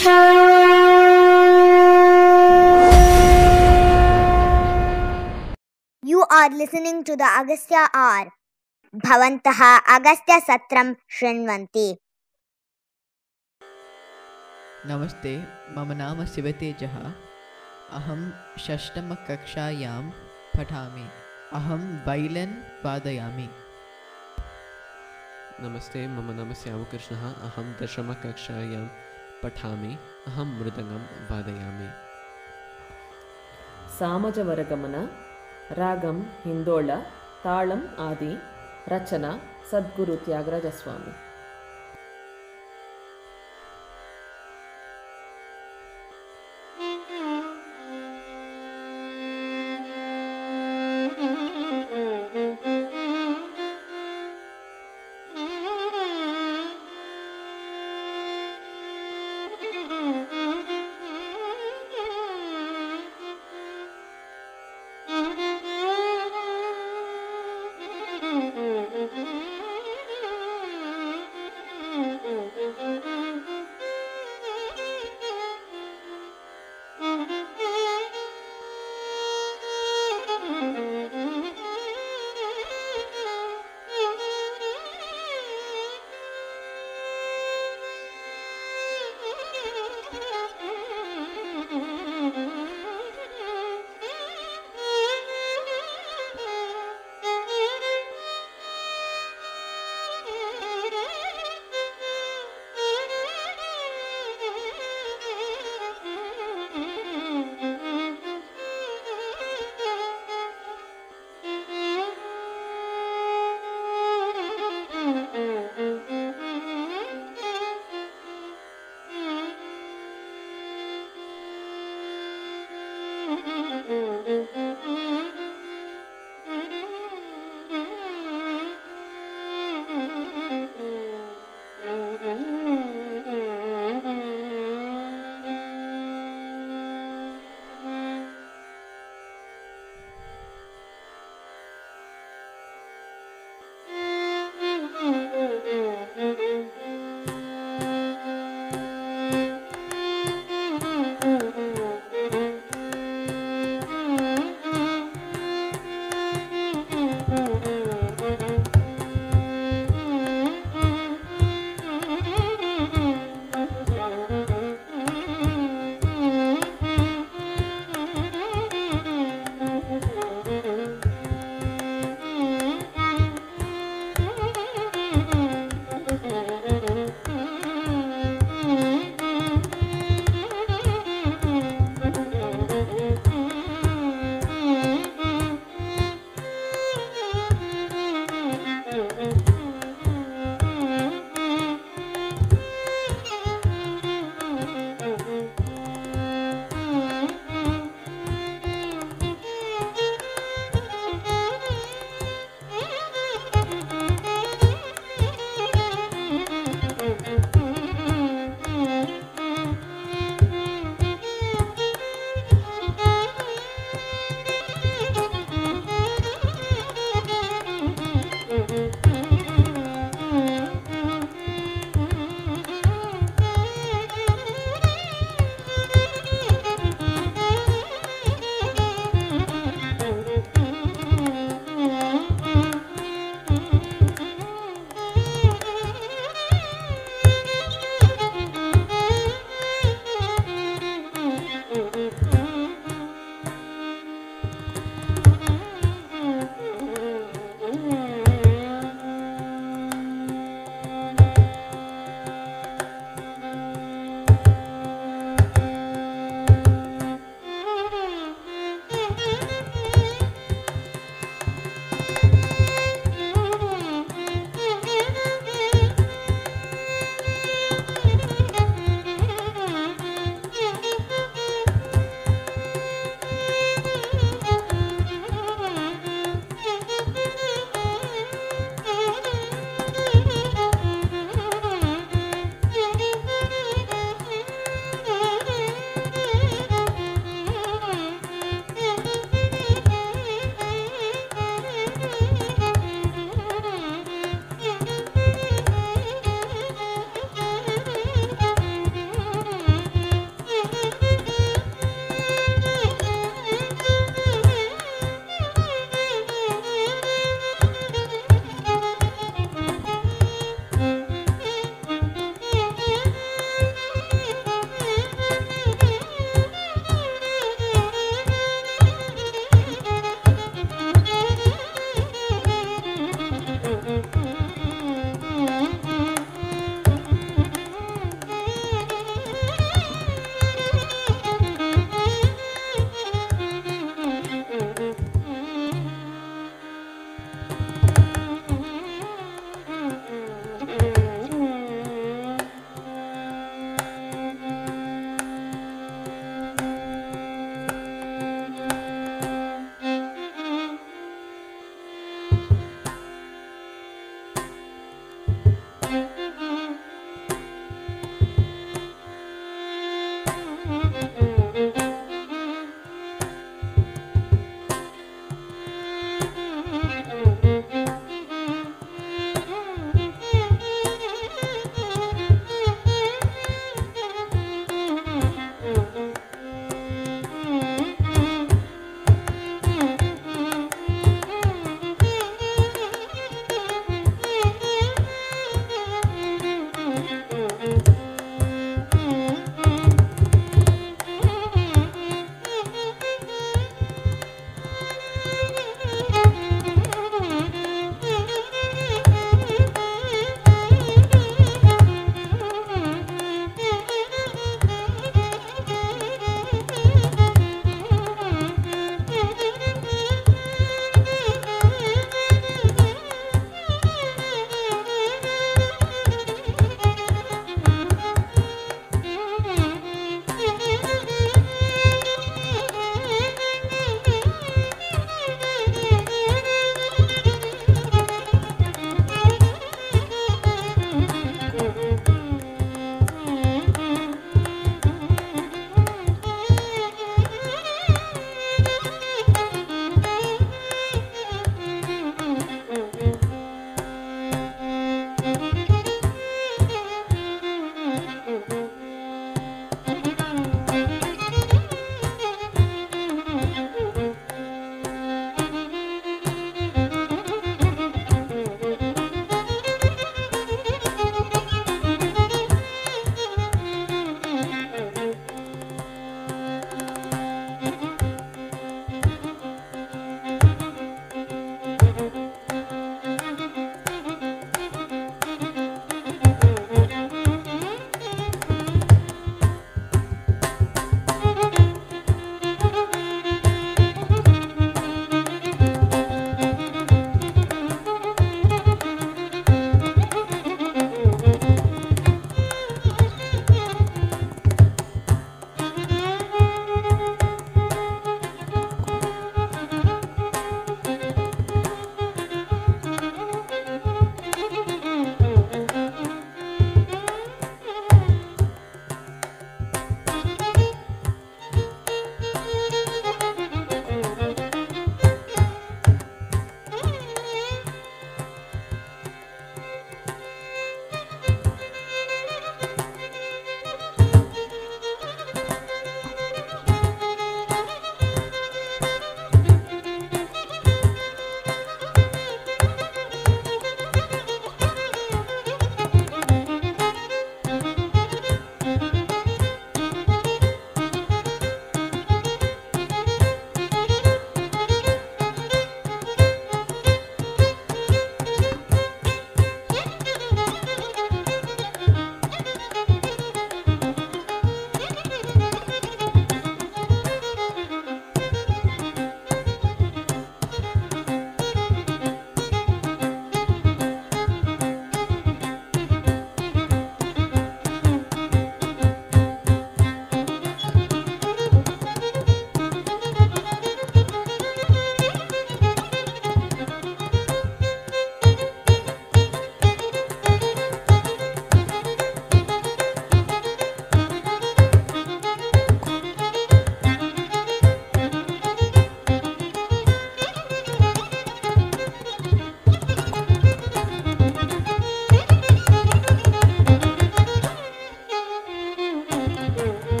You are listening to the Agastya R. भवन्तः अगस्त्यसत्रं शृण्वन्ति। नमस्ते मम नाम शिवतेजः। अहं षष्टमकक्षायां पठामि। अहं वैलन् वादयामि नमस्ते मम नाम श्यामकृष्णः। अहं दशमकक्षायां పఠామి అహం మృదంగం వాదయామి. సామజవరగమన రాగం హిందోళ తాళం ఆది రచన Sadhguru Tyagaraja Swamy.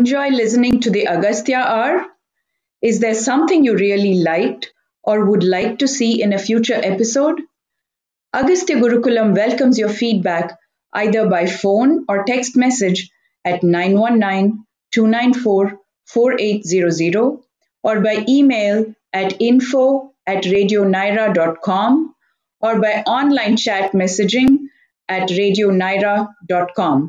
Enjoy listening to the Agastya Hour? Is there something you really liked or would like to see in a future episode? Agastya Gurukulam welcomes your feedback either by phone or text message at 919 294 4800 or by email at info at radionaira.com or by online chat messaging at radionaira.com.